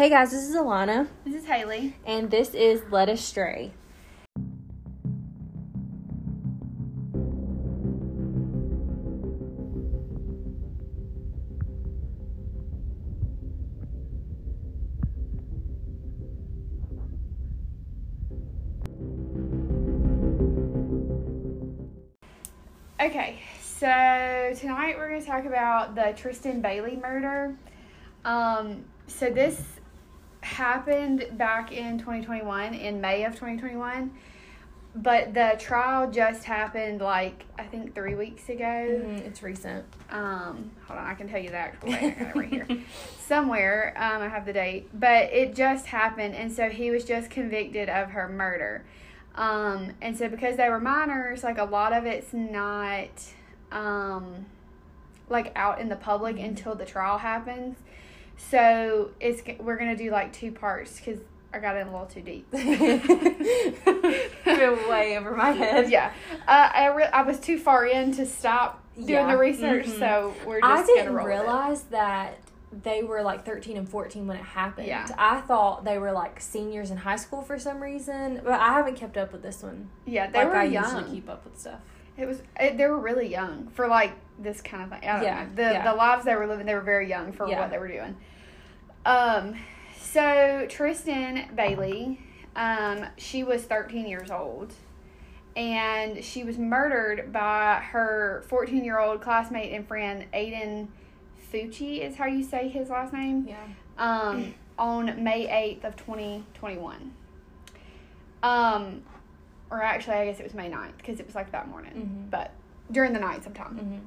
Hey guys, this is Alana, This is Haley. and this is Let Us Stray. Okay, so tonight we're going to talk about the Tristyn Bailey murder. Um, so this happened back in 2021, in May of 2021, but the trial just happened like I think three weeks ago. Mm, it's recent. Um, hold on, I can tell you the actual date. I got it right here. Somewhere, um, I have the date, but it just happened, and so he was just convicted of her murder. Um, and so because they were minors, like a lot of it's not, um, like out in the public until the trial happens. So it's we're gonna do like two parts because I got in a little too deep. Way over my head. yeah, uh, I re- I was too far in to stop doing Yeah. the research, Mhm. so we're just I gonna didn't realize that they were like 13 and 14 when it happened. Yeah. I thought they were like seniors in high school for some reason, but I haven't kept up with this one. Yeah, they like were I young. usually keep up with stuff. It was it, they were really young for like this kind of thing. I don't Yeah, know. The yeah. the lives they were living, they were very young for Yeah. what they were doing. Um, so Tristyn Bailey, um, she was 13 years old, and she was murdered by her 14 year old classmate and friend Aiden Fucci is how you say his last name Yeah. um, on May 8th of 2021. Um, or actually, I guess it was May 9th because it was like that morning, Mhm. but during the night sometime. hmm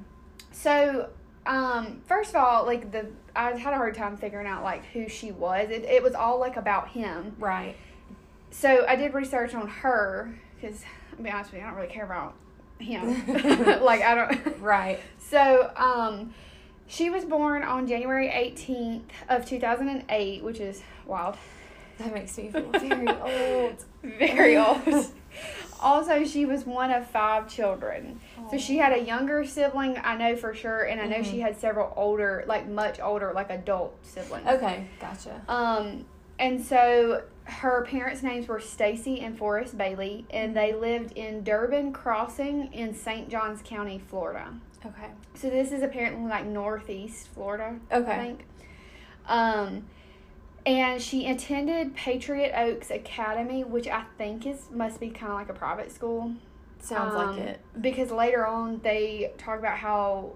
So, um, first of all, like the I had a hard time figuring out like who she was. It, it was all like about him. Right. So I did research on her because, I'll be honest with you, I don't really care about him. like I don't. Right. So, um, she was born on January 18th of 2008, which is wild. That makes me feel very old. Very old. Also, she was one of five children. So she had a younger sibling, I know for sure, and I know she had several older, like much older, like adult siblings. Okay, gotcha. Um, and so her parents' names were Stacy and Forrest Bailey, and they lived in Durbin Crossing in St. Johns County, Florida. Okay. So this is apparently like northeast Florida. okay I think. Um, and she attended Patriot Oaks Academy, which I think is must be kind of like a private school. Sounds Um, like it. Because later on they talk about how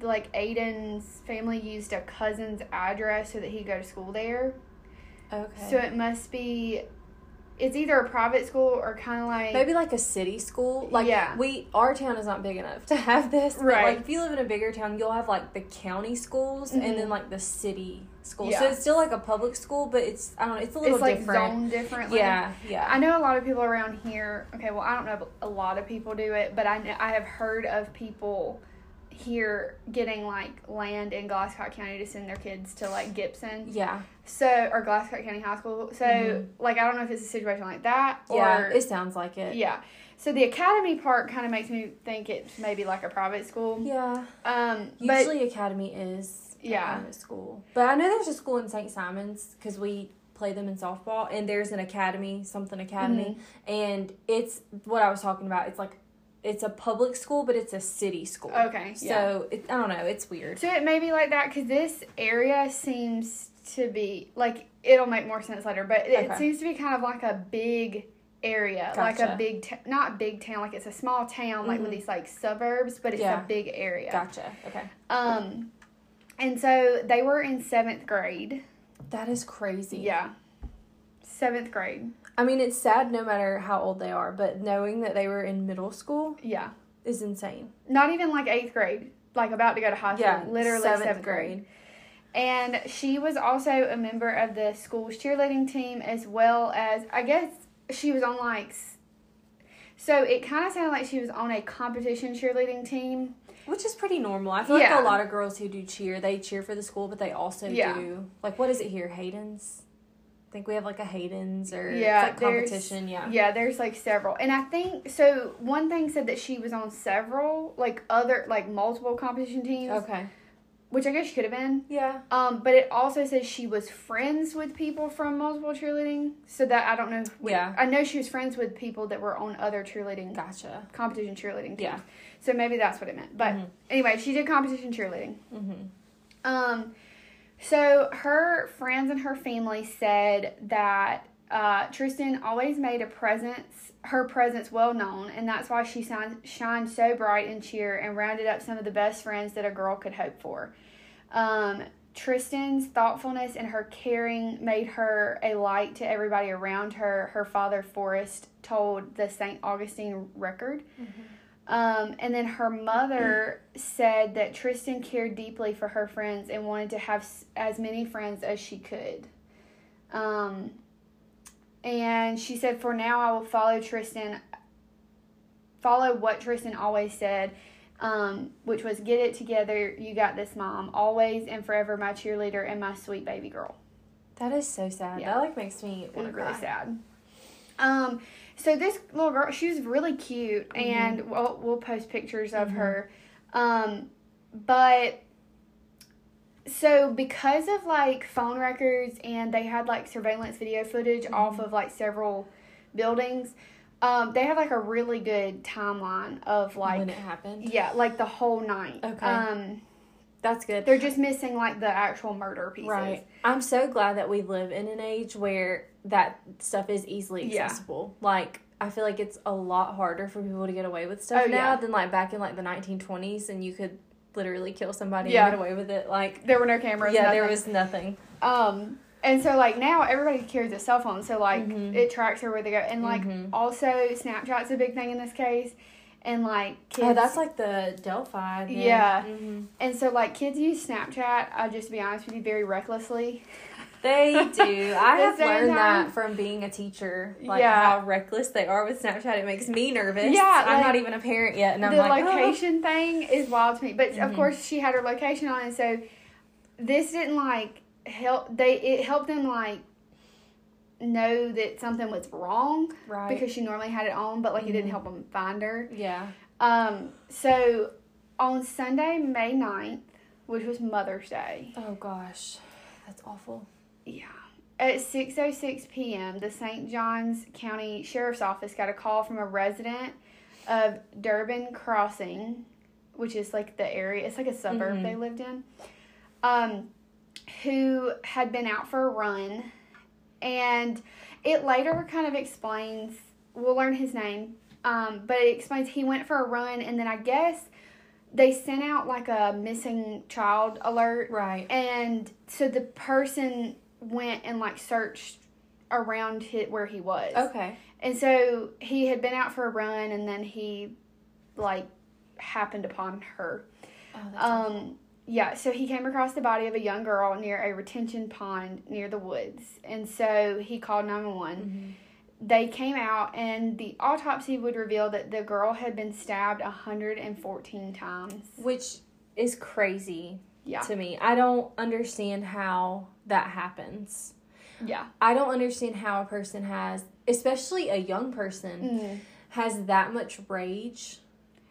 like Aiden's family used a cousin's address so that he go to school there. Okay. So it must be it's either a private school or kind of like Maybe like a city school. Like Yeah. we our town is not big enough to have this. But Right. like if you live in a bigger town, you'll have like the county schools and Mhm. then like the city schools. So it's still like a public school, but it's I don't know, it's a little it's like different. zoned differently. Yeah, yeah. I know a lot of people around here. Okay, well, I don't know if a lot of people do it, but I know, I have heard of people here getting like land in Glasscock County to send their kids to like Gibson, yeah. so or Glasscock County High School. So Mhm. like I don't know if it's a situation like that Yeah. It sounds like it. yeah. So the academy part kind of makes me think it's maybe like a private school. Yeah. Um, but Usually Academy is Yeah. school. But I know there's a school in St. Simon's because we play them in softball and there's an academy, something academy. Mm-hmm. And it's what I was talking about. It's like it's a public school, but it's a city school. okay, yeah. So it, I don't know. It's weird. So it may be like that because this area seems to be like it'll make more sense later, but it Okay. seems to be kind of like a big area, like a big ta- not big town, like it's a small town, like with Mhm. these like suburbs, but it's Yeah. a big area. Gotcha. Okay. Um, and so they were in seventh grade. That is crazy. Yeah, seventh grade. I mean, it's sad no matter how old they are, but knowing that they were in middle school Yeah, is insane. not even like eighth grade, like about to go to high school. Yeah. literally seventh, grade. And she was also a member of the school's cheerleading team, as well as I guess she was on like. So it kind of sounded like she was on a competition cheerleading team. Which is pretty normal. I feel Yeah. like a lot of girls who do cheer, they cheer for the school, but they also Yeah. do like what is it here? Hayden's. I think we have like a Hayden's or Yeah, like competition. Yeah. Yeah, there's like several, and I think so. One thing said that she was on several, like other, like multiple competition teams. Okay. Which I guess she could have been. Yeah. Um, but it also says she was friends with people from multiple cheerleading. So that I don't know. what- Yeah. I know she was friends with people that were on other cheerleading Gotcha. competition cheerleading teams. Yeah. So maybe that's what it meant. But Mhm. anyway, she did competition cheerleading. Mm-hmm. Um, so her friends and her family said that uh, Tristyn always made a presence, her presence well known, and that's why she shined, shined so bright in cheer and rounded up some of the best friends that a girl could hope for. Um, Tristyn's thoughtfulness and her caring made her a light to everybody around her. Her father, Forrest, told the St. Augustine Record. Um, and then her mother said that Tristyn cared deeply for her friends and wanted to have s- as many friends as she could. Um, and she said, For now, I will follow Tristyn, follow what Tristyn always said, um, which was, Get it together. You got this, mom. Always and forever my cheerleader and my sweet baby girl. That is so sad. Yeah. That like makes me want to really cry. sad. Um, so this little girl, she was really cute, Mm-hmm. and we'll, we'll post pictures of her. Um, but so because of like phone records and they had like surveillance video footage Mm-hmm. off of like several buildings, um, they have like a really good timeline of like when it happened. yeah, like the whole night. Okay. Um, That's good. they're just missing like the actual murder pieces. Right. I'm so glad that we live in an age where that stuff is easily Yeah. accessible. Like I feel like it's a lot harder for people to get away with stuff Oh, now yeah. than like back in like the 1920s and you could literally kill somebody Yeah. and get away with it. Like There were no cameras. yeah, there was nothing. Um, and so like now everybody carries a cell phone, so like Mhm. it tracks her where they go, and like Mhm. also Snapchat's a big thing in this case, and like kids. Oh, that's like the Delphi. Then. Yeah. hmm and so like kids use Snapchat. I just to be honest with you, very recklessly. They do. I have learned time- that from being a teacher. Like Yeah. how reckless they are with Snapchat. It makes me nervous. Yeah, I'm not even a parent yet, and I'm the like, oh. location thing is wild to me, but of Mhm. course she had her location on, and so this didn't like help. They it helped them like know that something was wrong right. because she normally had it on, but like it didn't Mhm. help them find her. yeah. Um, so on Sunday, May 9th, which was Mother's Day, Oh gosh, that's awful. Yeah, at 6:06 p.m., the St. Johns County Sheriff's Office got a call from a resident of Durbin Crossing, which is like the area, it's like a suburb Mhm. they lived in. Um, who had been out for a run and it later kind of explains we'll learn his name um, but it explains he went for a run and then i guess they sent out like a missing child alert Right. and so the person went and like searched around hit where he was Okay. and so he had been out for a run and then he like happened upon her Oh, that's awful. um, yeah, so he came across the body of a young girl near a retention pond near the woods. And so he called 911. Mhm. They came out, and the autopsy would reveal that the girl had been stabbed 114 times. Which is crazy Yeah. to me. I don't understand how that happens. Yeah. I don't understand how a person has, especially a young person, Mm. has that much rage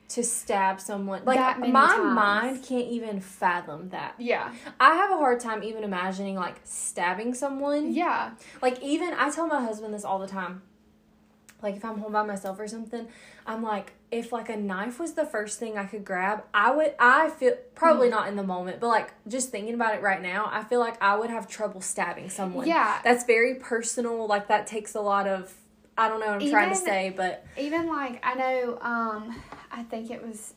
to stab someone. Like my times. mind can't even fathom that. Yeah. I have a hard time even imagining like stabbing someone. Yeah. Like even I tell my husband this all the time. Like if I'm home by myself or something, I'm like, if like a knife was the first thing I could grab, I would I feel Mm. probably not in the moment, but like just thinking about it right now, I feel like I would have trouble stabbing someone. Yeah. That's very personal, like that takes a lot of I don't know what I'm trying to say, but Even like, I know, um, I think it was,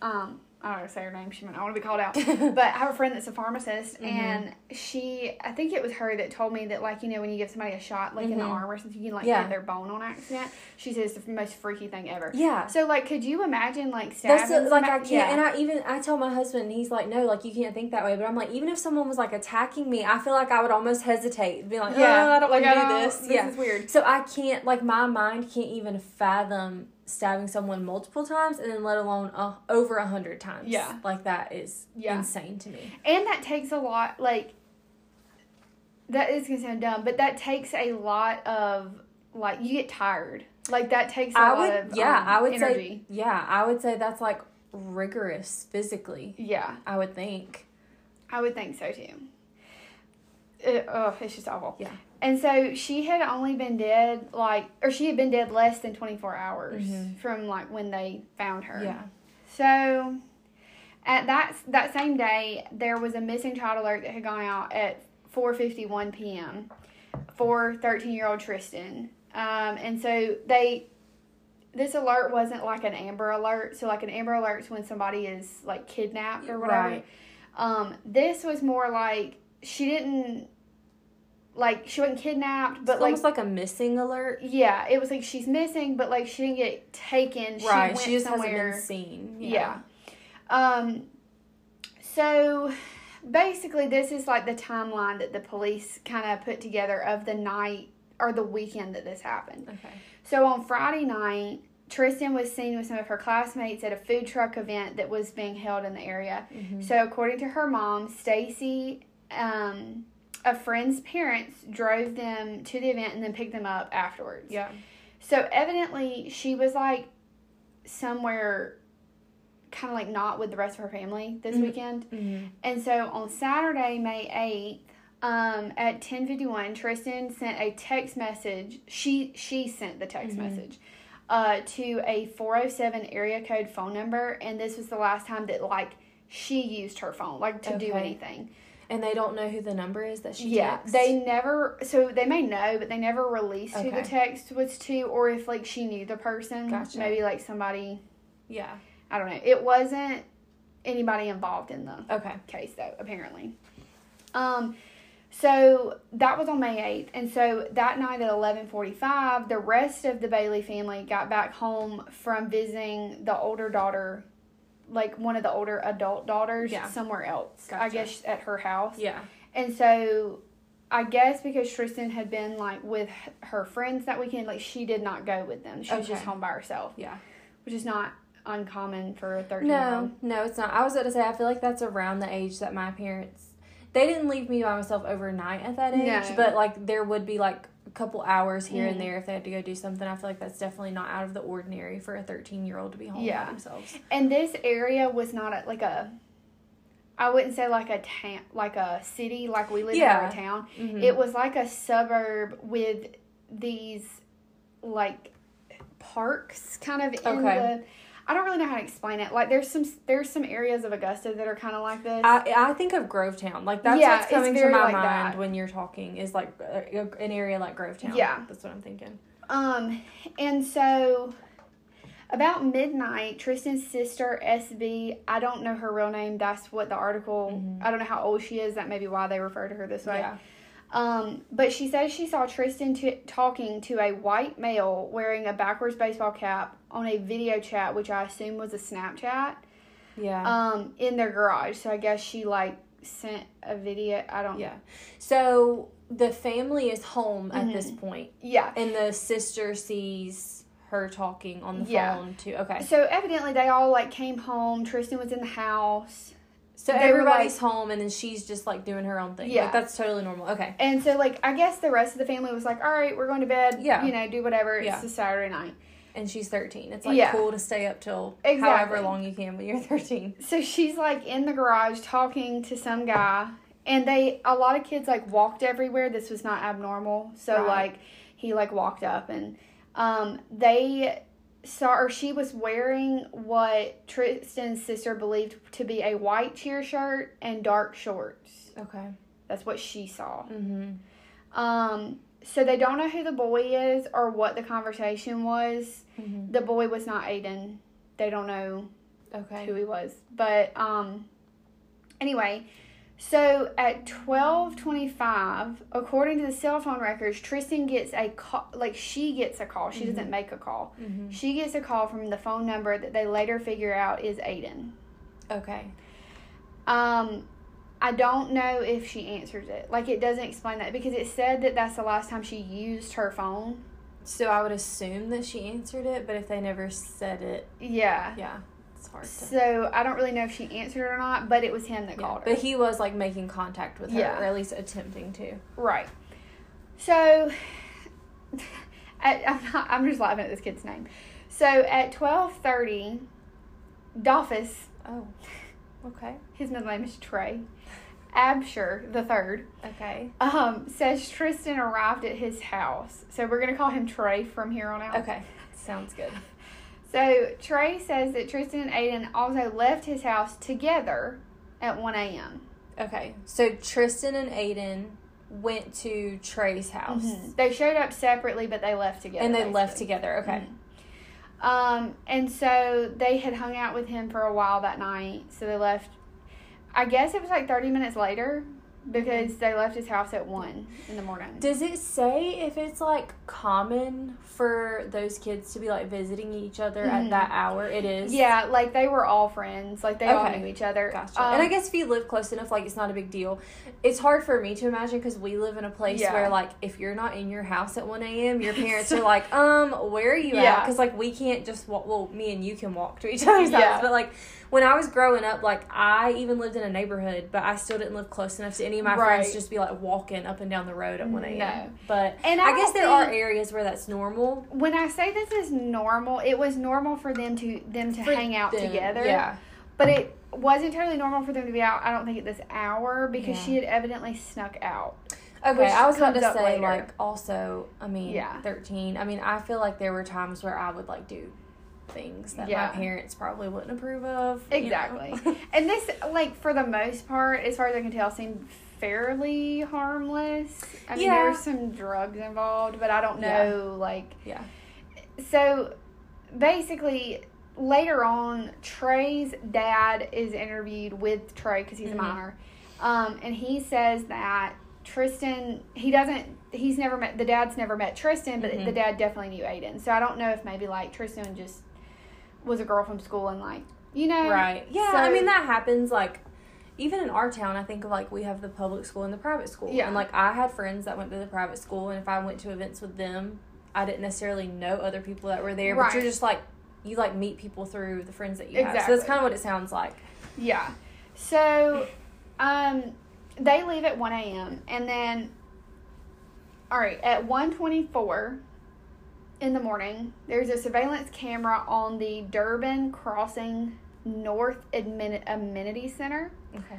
um, I don't say her name. She might not want to be called out. but I have a friend that's a pharmacist, Mhm. and she, I think it was her that told me that, like, you know, when you give somebody a shot, like in the Mhm. arm or something, you can, like, Yeah. hit their bone on accident. She says it's the most freaky thing ever. yeah. So, like, could you imagine, like, stabbing That's the, like I can't, and I even I tell my husband, and he's like, no, like you can't think that way. But I'm like, even if someone was like attacking me, I feel like I would almost hesitate, be like, yeah, oh, I don't like, want to do this. This yeah. is weird. So I can't, like, my mind can't even fathom stabbing someone multiple times, and then let alone uh, over a hundred times. Yeah. like that is Yeah. insane to me. And that takes a lot, like, that is gonna sound dumb, but that takes a lot of, like, you get tired. Like, that takes a I lot would, of yeah, um, I would energy. say, yeah, I would say that's like rigorous physically. Yeah. I would think. I would think so too. It, oh, it's just awful. Yeah. And so she had only been dead like, or she had been dead less than twenty four hours Mhm. from like when they found her. Yeah. So, at that that same day, there was a missing child alert that had gone out at 4:51 p.m. for 13-year-old Tristyn. Um, and so they this alert wasn't like an Amber Alert. So like an Amber Alert's when somebody is like kidnapped or whatever. Right. Um, this was more like she didn't like she wasn't kidnapped, but It's like almost like a missing alert. yeah, it was like she's missing, but like she didn't get taken. She right. went She just somewhere. hasn't been seen. Yeah. Um so basically this is like the timeline that the police kind of put together of the night or the weekend that this happened. Okay. So on Friday night, Tristyn was seen with some of her classmates at a food truck event that was being held in the area. Mhm. So according to her mom, Stacy, um, a friend's parents drove them to the event and then picked them up afterwards. Yeah. So evidently she was like somewhere kind of like not with the rest of her family this Mhm. weekend. Mm-hmm. And so on Saturday, May 8th, um, at 10:51, Tristyn sent a text message. She she sent the text Mhm. message uh, to a 407 area code phone number and this was the last time that like she used her phone like to do anything. And they don't know who the number is that she Yeah, texts? they never. So they may know, but they never released who the text was to, or if like she knew the person. Gotcha. Maybe like somebody. Yeah. I don't know. It wasn't anybody involved in the Okay. case though. Apparently. Um. So that was on May eighth, and so that night at eleven forty five, the rest of the Bailey family got back home from visiting the older daughter, like one of the older adult daughters, Yeah. somewhere else. I guess at her house. Yeah. And so I guess because Tristyn had been like with her friends that weekend, like she did not go with them. She was just home by herself, Yeah. which is not uncommon for a 13 No, year old. no, it's not. I was going to say, I feel like that's around the age that my parents, they didn't leave me by myself overnight at that age, No. but like there would be like a couple hours here Mhm. and there if they had to go do something. I feel like that's definitely not out of the ordinary for a 13 year old to be home Yeah. by themselves. And this area was not a, like a, I wouldn't say like a town, like a city, like we live Yeah. in a town. Mhm. It was like a suburb with these like parks kind of in Okay. the. I don't really know how to explain it. Like there's some there's some areas of Augusta that are kind of like this. I, I think of Grovetown. Like that's Yeah, what's coming to my like mind that. when you're talking is like a- an area like Grovetown. Yeah. That's what I'm thinking. Um, and so about midnight, Tristyn's sister SB, I don't know her real name. That's what the article. Mhm. I don't know how old she is. That may be why they refer to her this way. Yeah. Um, but she says she saw Tristyn t- talking to a white male wearing a backwards baseball cap on a video chat, which I assume was a Snapchat. Yeah. Um, in their garage. So I guess she like sent a video. I don't. yeah. So the family is home at this Mhm. point, Yeah. and the sister sees her talking on the Yeah. phone too. Okay. So evidently they all like came home. Tristyn was in the house. So They everybody's home, and then she's just like doing her own thing. Yeah. Like, that's totally normal. Okay. And so, like, I guess the rest of the family was like, all right, we're going to bed. Yeah. You know, do whatever. It's Yeah. a Saturday night. And she's 13. It's like Yeah. cool to stay up till Exactly. however long you can when you're 13. So she's like in the garage talking to some guy. And they, a lot of kids like walked everywhere. This was not abnormal. So, Right. like, he like walked up and um, they saw, or she was wearing what Tristyn's sister believed to be a white cheer shirt and dark shorts. Okay. That's what she saw. Mm-hmm. Um, so they don't know who the boy is or what the conversation was. mm-hmm. The boy was not Aiden. They don't know Okay. who he was. But um anyway, so at 12:25, according to the cell phone records, Tristyn gets a call like she gets a call. She doesn't make a call. Mm-hmm. She gets a call from the phone number that they later figure out is Aiden. Okay. Um I don't know if she answers it. Like it doesn't explain that because it said that that's the last time she used her phone. So I would assume that she answered it, but if they never said it, Yeah. yeah, it's hard to. So I don't really know if she answered or not, but it was him that Yeah. called her. But he was like making contact with her, Yeah. or at least attempting to. right. So at, I'm not, I'm just laughing at this kid's name. So at twelve thirty, Dolphus, Oh. Okay. his middle name is Trey. Absher the third, Okay. um, says Tristyn arrived at his house. So we're gonna call him Trey from here on out. Okay. Sounds good. So Trey says that Tristyn and Aiden also left his house together at 1 a.m. Okay. So Tristyn and Aiden went to Trey's house. They showed up separately, but they left together. And they left together. Okay. Um, and so they had hung out with him for a while that night. So they left. I guess it was like 30 minutes later because they left his house at 1 in the morning. Does it say if it's like common for those kids to be like visiting each other Mhm. at that hour? It is. Yeah, like they were all friends. Like they all knew each other. Gotcha. Um, and I guess if you live close enough, like it's not a big deal. It's hard for me to imagine because we live in a place Yeah. where, like, if you're not in your house at 1 a.m., your parents are like, um, where are you at? Because, like, we can't just walk, well, me and you can walk to each other's Yeah. house. But, like, when I was growing up, like, I even lived in a neighborhood, but I still didn't live close enough to any of my friends just be, like, walking up and down the road at 1 a.m. No. But And I, I guess there are areas where that's normal. when I say this is normal, it was normal for them to them to For hang out them. together. Yeah. But it wasn't totally normal for them to be out. I don't think at this hour because Yeah. she had evidently snuck out. Okay, I was about to say later. like also, I mean, Yeah. thirteen. I mean, I feel like there were times where I would like do things that Yeah. my parents probably wouldn't approve of. you know? Exactly. and this, like for the most part, as far as I can tell, seemed fairly harmless. I mean, Yeah. there were some drugs involved, but I don't Yeah. know. Like, yeah. so basically. Later on, Trey's dad is interviewed with Trey because he's Mhm. a minor, um, and he says that Tristyn he doesn't he's never met the dad's never met Tristyn, but Mhm. the dad definitely knew Aiden. So I don't know if maybe like Tristyn just was a girl from school and like you know Right. Yeah. I mean, that happens. Like, even in our town, I think of like we have the public school and the private school. Yeah. And like I had friends that went to the private school, and if I went to events with them, I didn't necessarily know other people that were there. But you're just like you like meet people through the friends that you have. So that's kind of what it sounds like. Yeah. So, um, they leave at one a.m. and then, all right, at one twenty-four in the morning, there's a surveillance camera on the Durbin Crossing North Admin- Amenity Center. Okay.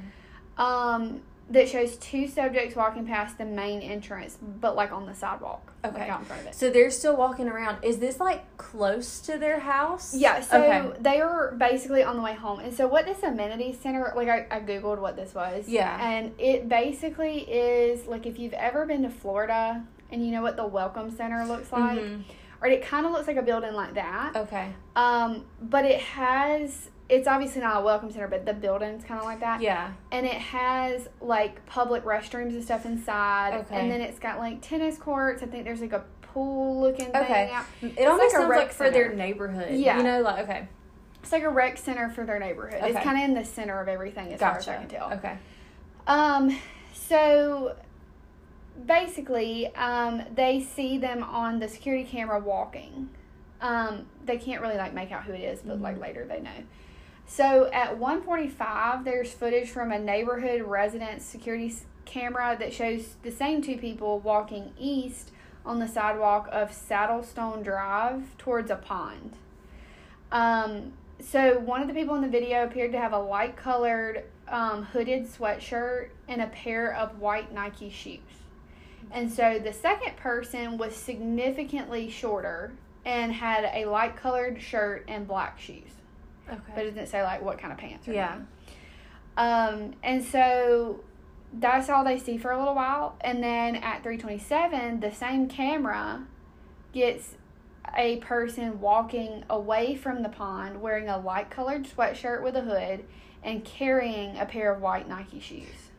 Um, that shows two subjects walking past the main entrance, but like on the sidewalk, Okay. like out in front of it. So they're still walking around. Is this like close to their house? Yeah, so Okay. they are basically on the way home. And so what this amenity center like I, I Googled what this was. Yeah. And it basically is like if you've ever been to Florida and you know what the welcome center looks like. Mhm. Or it kinda looks like a building like that. Okay. Um, but it has it's obviously not a welcome center, but the building's kinda like that. Yeah. And it has like public restrooms and stuff inside. Okay. And then it's got like tennis courts. I think there's like a pool looking thing Okay. out. It almost like a sounds rec like for their neighborhood. Yeah. You know, like okay. It's like a rec center for their neighborhood. Okay. It's kind of in the center of everything, as far as I can tell. Okay. Um, so basically, um, they see them on the security camera walking. Um, they can't really like make out who it is, but like Mhm. later they know. So at 1:45, there's footage from a neighborhood residence security camera that shows the same two people walking east on the sidewalk of Saddlestone Drive towards a pond. Um, so one of the people in the video appeared to have a light colored um, hooded sweatshirt and a pair of white Nike shoes. And so the second person was significantly shorter and had a light colored shirt and black shoes. But Okay. it didn't say like what kind of pants or Yeah. anything. Um, and so that's all they see for a little while. And then at 327, the same camera gets a person walking away from the pond wearing a light colored sweatshirt with a hood and carrying a pair of white Nike shoes.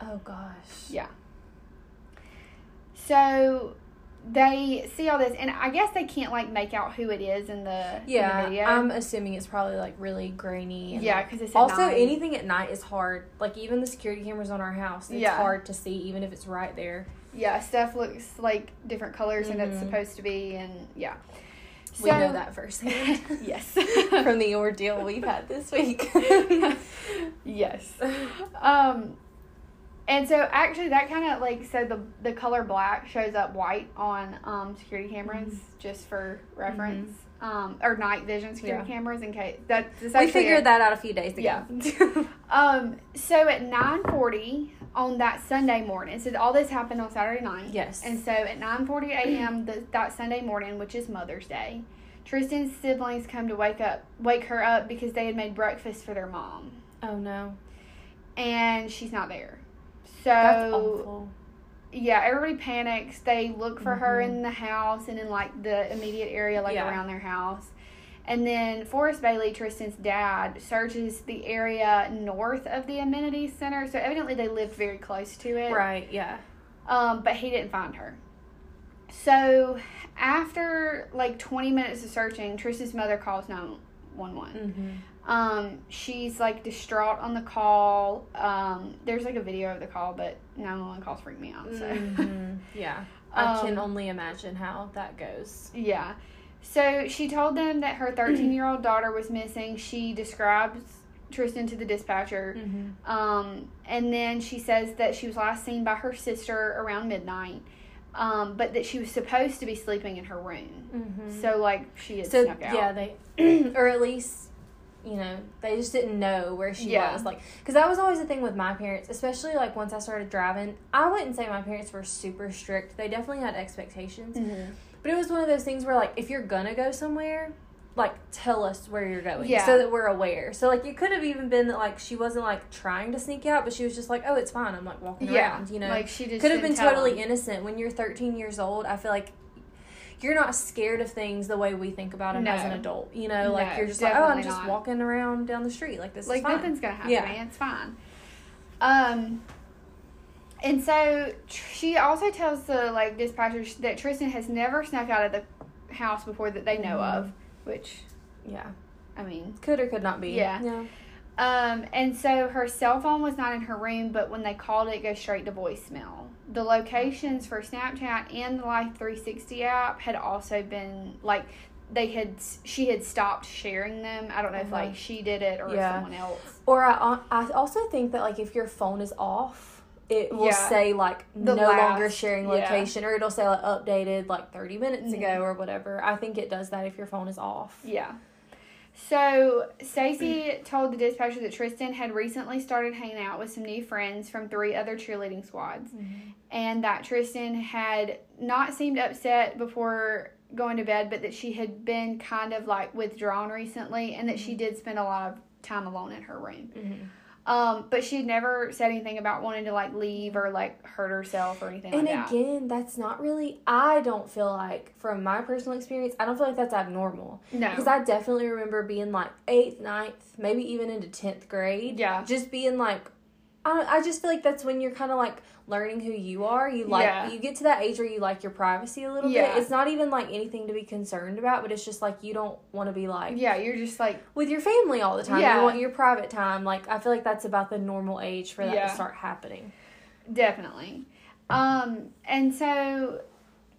Oh gosh. Yeah. So they see all this, and I guess they can't like make out who it is in the, in the Yeah, video. I'm assuming it's probably like really grainy. And yeah, like- because it's also, night. anything at night is hard. Like even the security cameras on our house, it's Yeah. hard to see, even if it's right there. yeah, stuff looks like different colors than it's Mhm. supposed to be, and yeah. we know that firsthand yes. from the ordeal we've had this week. yes. Um. And so actually that kind of like so the the color black shows up white on um, security cameras Mm-hmm. just for reference. Um, or night vision security Yeah. cameras in case that We figured that out a few days ago. Yeah. Um, so at nine forty on that Sunday morning, so all this happened on Saturday night. Yes. And so at nine forty a.m. th- that Sunday morning, which is Mother's Day, Tristyn's siblings come to wake up, wake her up because they had made breakfast for their mom, oh no. and she's not there. So yeah, everybody panics. They look for her Mhm. in the house and in like the immediate area, like Yeah. around their house. And then Forrest Bailey, Tristyn's dad, searches the area north of the amenities center. So evidently they lived very close to it. Right, yeah. Um, but he didn't find her. So after like 20 minutes of searching, Tristyn's mother calls 911. Mm-hmm. Um, she's like distraught on the call. Um, there's like a video of the call, but 911 calls freak me out. So. Mhm. Yeah. I can Um, only imagine how that goes. Yeah. So she told them that her 13 year old daughter was missing. She describes Tristyn to the dispatcher. Mm-hmm. Um, and then she says that she was last seen by her sister around midnight, um, but that she was supposed to be sleeping in her room. Mm-hmm. So, like, she had So snuck out. yeah, they or at least you know they just didn't know where she Yeah. was. Like, because that was always the thing with my parents, especially like once I started driving. I wouldn't say my parents were super strict. They definitely had expectations, Mhm. but it was one of those things where like if you're gonna go somewhere. Like tell us where you're going, Yeah. so that we're aware. So like it could have even been that like she wasn't like trying to sneak out, but she was just like, oh, it's fine. I'm like walking Yeah. around, you know. Like, she just could have been totally innocent when you're 13 years old i feel like you're not scared of things the way we think about them as an adult you know like No, you're just like oh i'm just not. walking around down the street like this Like, is fine nothing's going to happen, Yeah. man. It's fine. Um, and so tr- she also tells the, like, dispatchers that Tristyn has never snuck out of the house before that they know Mhm. of, which, yeah I mean, could or could not be Yeah. yeah Um, and so her cell phone was not in her room, but when they called it, it goes straight to voicemail. The locations for Snapchat and the Life 360 app had also been like they had she had stopped sharing them. I don't know if Uh-huh. like she did it or Yeah. someone else. or I, I also think that like if your phone is off it will Yeah. say like The no longer last- sharing yeah. location or it'll say like updated like 30 minutes Mhm. ago or whatever i think it does that if your phone is off Yeah. So Stacy told the dispatcher that Tristyn had recently started hanging out with some new friends from three other cheerleading squads. and that Tristyn had not seemed upset before going to bed, but that she had been kind of like withdrawn recently, and that she did spend a lot of time alone in her room. Mhm. Um, but she never said anything about wanting to like leave or like hurt herself or anything And like that. again, that's not really. I don't feel like, from my personal experience, I don't feel like that's abnormal. No, Because I definitely remember being like eighth, ninth, maybe even into tenth grade. Yeah. Just being like, I, I just feel like that's when you're kind of like learning who you are. You like Yeah. you get to that age where you like your privacy a little Yeah. bit. It's not even like anything to be concerned about, but it's just like you don't want to be like yeah, you're just like with your family all the time. Yeah. You want your private time. Like I feel like that's about the normal age for that Yeah. to start happening. Definitely. Um, and so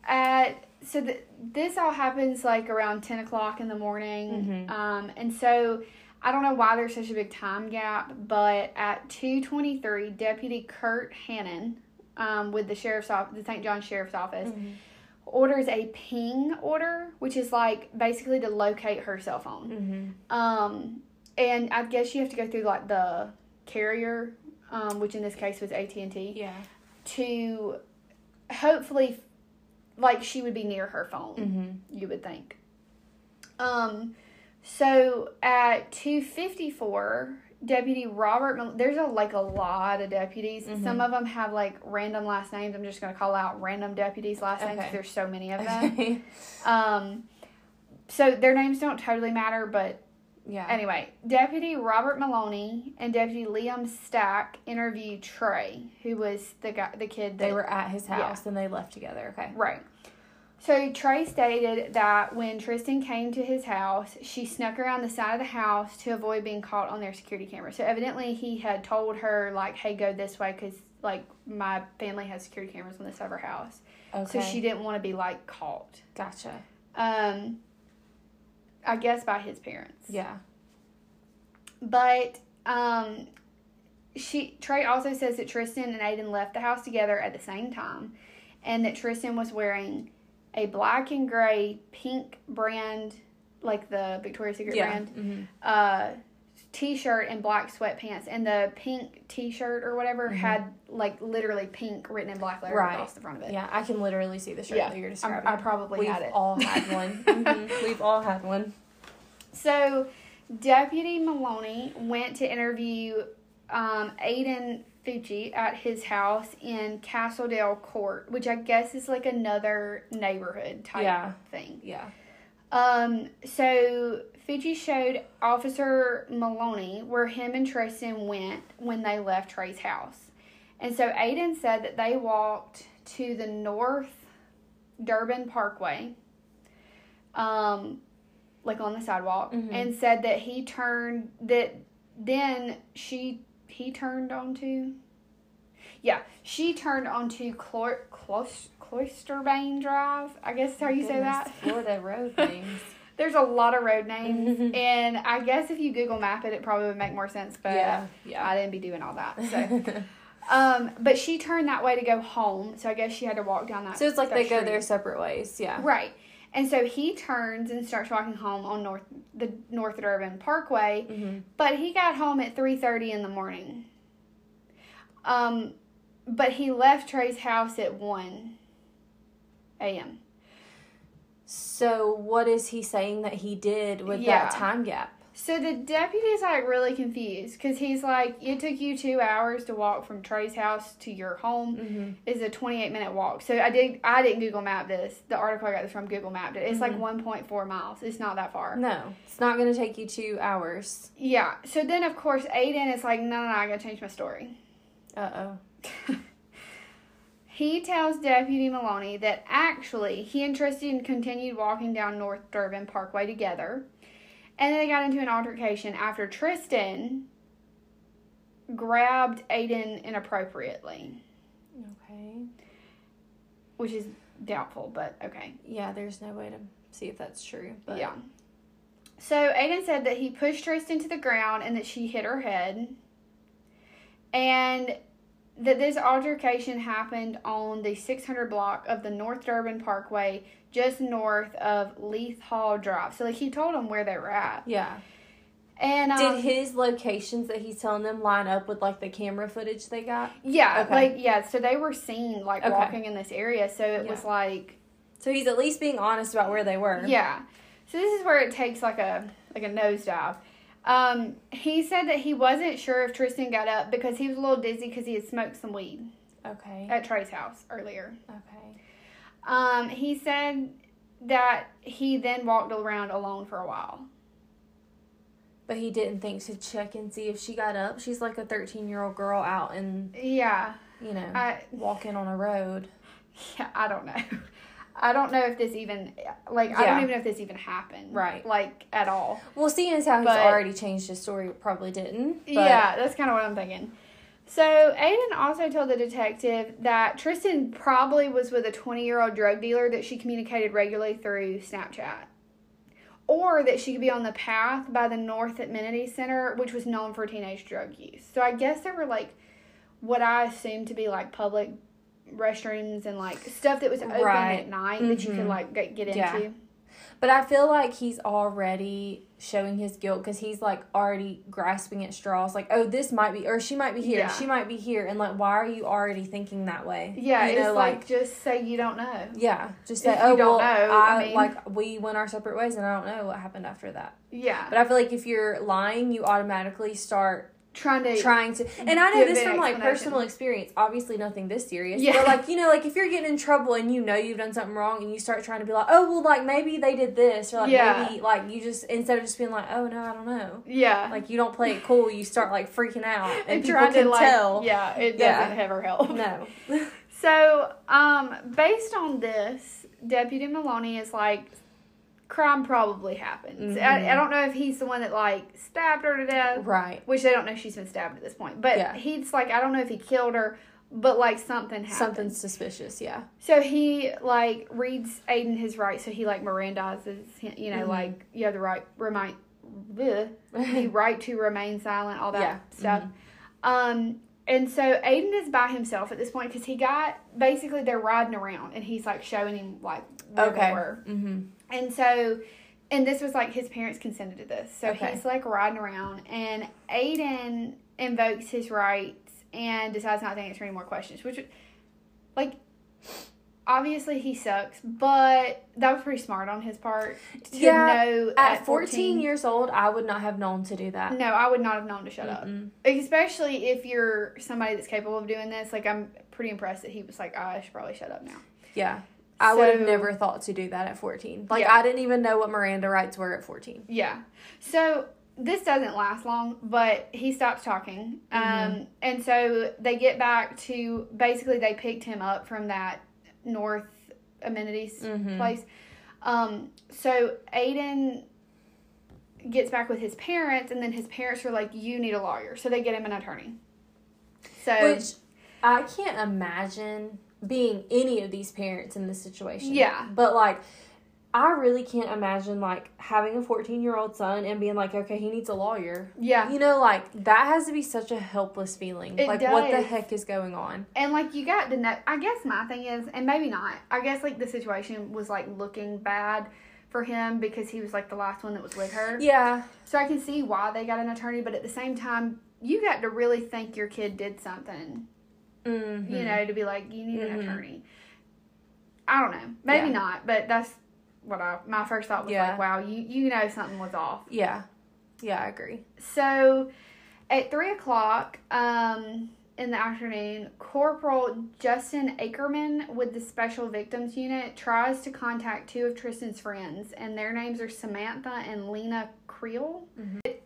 at so th- this all happens like around ten o'clock in the morning. Mhm. Um, and so I don't know why there's such a big time gap, but at two twenty three, Deputy Kurt Hannon, um, with the sheriff's office, the St. John Sheriff's Office, orders a ping order, which is like basically to locate her cell phone. Mm-hmm. Um, and I guess you have to go through like the carrier, um, which in this case was AT and T Yeah. to hopefully like she would be near her phone Mm-hmm. you would think um so at 254 deputy robert Mil- there's a like a lot of deputies Mhm. some of them have like random last names i'm just going to call out random deputies last names Okay. there's so many of them Okay. um so their names don't totally matter but yeah. Anyway, Deputy Robert Maloney and Deputy Liam Stack interviewed Trey, who was the guy, the kid that they were at his Yeah. house and they left together. Okay. right. So Trey stated that when Tristyn came to his house, she snuck around the side of the house to avoid being caught on their security camera. So evidently, he had told her like, "Hey, go this way," because like my family has security cameras on this side of our house. Okay. So she didn't want to be like caught. Gotcha. Um, I guess by his parents. Yeah. But um she Trey also says that Tristyn and Aiden left the house together at the same time, and that Tristyn was wearing a black and gray pink brand, like the Victoria's Secret Yeah. brand, hmm uh, t-shirt and black sweatpants, and the pink t-shirt or whatever had like literally pink written in black letters Mm-hmm. Right. across the front of it. Yeah, I can literally see the shirt Yeah, that you're I'm- describing. I probably We've had it. all had one. Mhm. We've all had one. So, Deputy Maloney went to interview um, Aiden Fucci at his house in Castledale Court, which I guess is like another neighborhood type Yeah. thing. Yeah. Um, so Fucci showed Officer Maloney where him and Tristyn went when they left Trey's house. And so Aiden said that they walked to the North Durbin Parkway, um, like on the sidewalk, Mhm. and said that he turned that then she he turned onto yeah she turned onto Clo- Clois- Cloisterbane Drive. I guess is how you say that. Florida road names. There's a lot of road names, and I guess if you Google Map it, it probably would make more sense. But yeah. yeah. I didn't be doing all that. So, um, but she turned that way to go home, so I guess she had to walk down that. so it's like they go street. their separate ways. Yeah. Right. And so he turns and starts walking home on North the North Durbin Parkway, hmm but he got home at three thirty in the morning. Um, but he left Trey's house at one a.m. So what is he saying that he did with Yeah. that time gap? So the deputy's like really confused because he's like, it took you two hours to walk from Trey's house to your home. Mm-hmm. Is a twenty eight minute walk. So I did I didn't Google Map this. The article I got this from Google Mapped it. It's like Mhm. one point four miles. It's not that far. No, it's not going to take you two hours. Yeah. So then of course Aiden is like, no, no, no, I gotta change my story. Uh oh. He tells Deputy Maloney that actually he and Tristyn continued walking down North Durbin Parkway together. And then they got into an altercation after Tristyn grabbed Aiden inappropriately, Okay. which is doubtful, but okay. Yeah, there's no way to see if that's true. But yeah. So Aiden said that he pushed Tristyn to the ground and that she hit her head. And that this altercation happened on the 600 block of the North Durbin Parkway, just north of Leith Hall Drive. So, like, he told them where they were at. Yeah. And, um, Did his locations that he's telling them line up with like the camera footage they got? yeah, Okay. like, yeah, so they were seen, like, Okay. walking in this area. So it was like, So he's at least being honest about where they were. Yeah. So this is where it takes like a like a nosedive. Um, he said that he wasn't sure if Tristyn got up because he was a little dizzy because he had smoked some weed Okay. at Trey's house earlier. Okay. Um, he said that he then walked around alone for a while. But he didn't think to check and see if she got up. She's like a 13 year old girl out and, Yeah, you know, I walking on a road. yeah I don't know. I don't know if this even like I don't even know if this even happened. Right. Like at all. Well, seeing as how he's already changed his story, it probably didn't. But Yeah, that's kind of what I'm thinking. So Aiden also told the detective that Tristyn probably was with a 20 year old drug dealer that she communicated regularly through Snapchat. Or that she could be on the path by the North Amenity Center, which was known for teenage drug use. So I guess there were like what I assumed to be like public restrooms and like stuff that was open Right. at night that you could Mhm. like get, get into. But I feel like he's already showing his guilt because he's like already grasping at straws. Like, oh, this might be, or she might be here, Yeah. she might be here, and like, why are you already thinking that way? Yeah, you it's know, like, just say you don't know. yeah, just if say, you oh, don't well, know, I, I mean- like we went our separate ways, and I don't know what happened after that. Yeah. But I feel like if you're lying, you automatically start Trying to trying to and i know this from like personal experience obviously nothing this serious Yeah. but like you know like if you're getting in trouble and you know you've done something wrong and you start trying to be like oh well like maybe they did this or like Yeah. maybe like you just instead of just being like oh no i don't know Yeah. like you don't play it cool you start like freaking out and, and people trying can to like tell yeah it doesn't ever help no so um based on this deputy maloney is like crime probably happens. I, Mhm. I don't know if he's the one that like stabbed her to death right which they don't know she's been stabbed at this point but Yeah. he's like i don't know if he killed her but like something happened something suspicious yeah so he like reads aiden his rights so he like mirandizes you know Mhm. like you have the right remind the right to remain silent all that Yeah. stuff Um, and so Aiden is by himself at this point because he got basically they're riding around and he's like showing him like where Okay. they were. Mm-hmm. And so, and this was like his parents consented to this. So Okay. he's like riding around, and Aiden invokes his rights and decides not to answer any more questions, which, like, obviously he sucks, but that was pretty smart on his part to Yeah, know At 14, years old, I would not have known to do that. No, I would not have known to shut up. Mm-mm. Especially if you're somebody that's capable of doing this. Like, I'm pretty impressed that he was like, oh, I should probably shut up now. Yeah. I would have never thought to do that at 14. Like, Yeah. I didn't even know what Miranda rights were at 14. Yeah. So this doesn't last long, but he stops talking. Um, Mhm. and so they get back to basically they picked him up from that North Amenities Mhm. place. Um, so Aiden gets back with his parents, and then his parents are like, "You need a lawyer," so they get him an attorney. So Which I can't imagine being any of these parents in this situation. Yeah. But like I really can't imagine like having a 14 year old son and being like, okay, he needs a lawyer. yeah, You know, like that has to be such a helpless feeling. It like, what the heck is going on? And like you got to know, I guess my thing is, and maybe not. I guess like the situation was like looking bad for him because he was like the last one that was with her. Yeah. So I can see why they got an attorney, but at the same time, you got to really think your kid did something, Mm-hmm. you know, to be like you need an Mhm. attorney. I don't know, maybe Yeah. not, but that's what I my first thought was Yeah. like, wow, you you know something was off. Yeah. Yeah, I agree. So at three o'clock um, in the afternoon, Corporal Justin Ackerman with the Special Victims Unit tries to contact two of Tristyn's friends, and their names are Samantha and Lena Creel.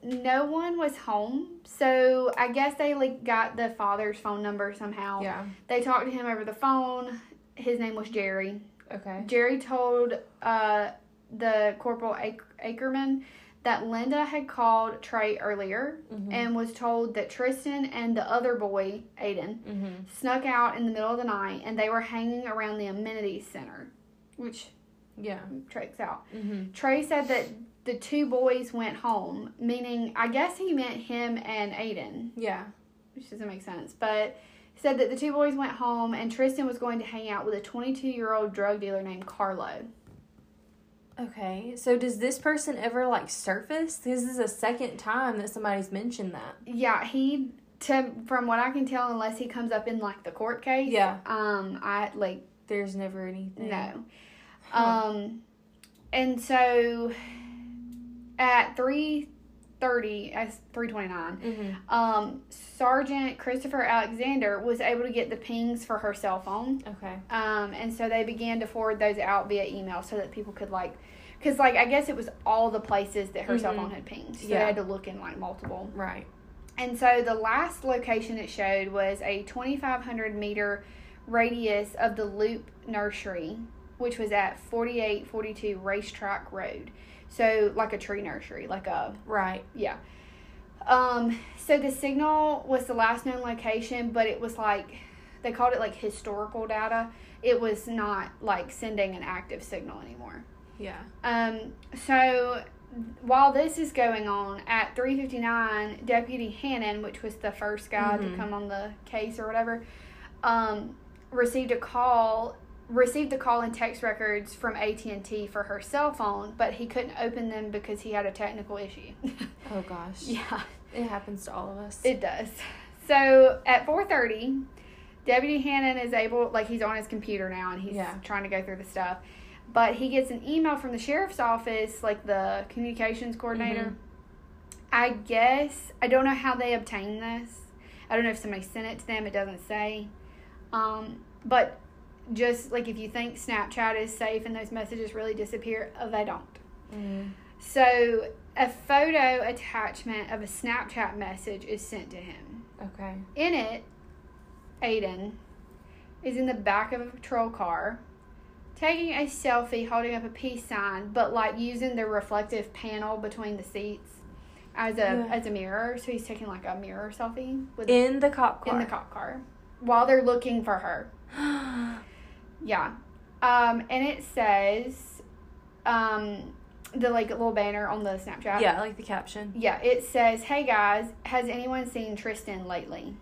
No one was home, so I guess they like got the father's phone number somehow. Yeah. They talked to him over the phone. His name was Jerry. Okay. Jerry told uh, the Corporal Ac- Ackerman that Linda had called Trey earlier Mhm. and was told that Tristyn and the other boy, Aiden, Mm-hmm. snuck out in the middle of the night and they were hanging around the amenities center, which Yeah. checks out. Mm-hmm. Trey said that the two boys went home, meaning I guess he meant him and Aiden, Yeah. which doesn't make sense, but said that the two boys went home and Tristyn was going to hang out with a 22 year old drug dealer named Carlo. Okay. So does this person ever like surface? This is the second time that somebody's mentioned that. Yeah, he to from what I can tell, unless he comes up in like the court case. Yeah. Um, I like There's never anything. no. Huh. Um, and so at three thirty, at three twenty nine, Mm-hmm. um, Sergeant Christopher Alexander was able to get the pings for her cell phone. Okay. Um, and so they began to forward those out via email so that people could like, because like I guess it was all the places that her cell Mhm. phone had pinged, so Yeah. they had to look in like multiple. Right. And so the last location it showed was a 2,500 meter radius of the Loop Nursery, which was at 4842 Racetrack Road. So like a tree nursery, like a Right. yeah. Um, so the signal was the last known location, but it was like they called it like historical data. It was not like sending an active signal anymore. Yeah. Um, so while this is going on at 3:59, Deputy Hannon, which was the first guy to Mhm. come on the case or whatever, um, received a call received the call and text records from AT&T for her cell phone, but he couldn't open them because he had a technical issue. Oh gosh. yeah. It happens to all of us. It does. So at 4:30, Deputy Hannon is able, like he's on his computer now and he's Yeah. trying to go through the stuff. But he gets an email from the sheriff's office, like the communications coordinator. Mhm. I guess I don't know how they obtained this. I don't know if somebody sent it to them. It doesn't say. Um, but just like if you think Snapchat is safe and those messages really disappear, uh, they don't. Mhm. So a photo attachment of a Snapchat message is sent to him. Okay. In it, Aiden is in the back of a patrol car taking a selfie holding up a peace sign, but like using the reflective panel between the seats as a Yeah. as a mirror. So he's taking like a mirror selfie with In the cop car. in the cop car while they're looking for her. Yeah. Um, and it says, um, the like little banner on the Snapchat. Yeah, like the caption. Yeah, it says, "Hey guys, has anyone seen Tristyn lately?"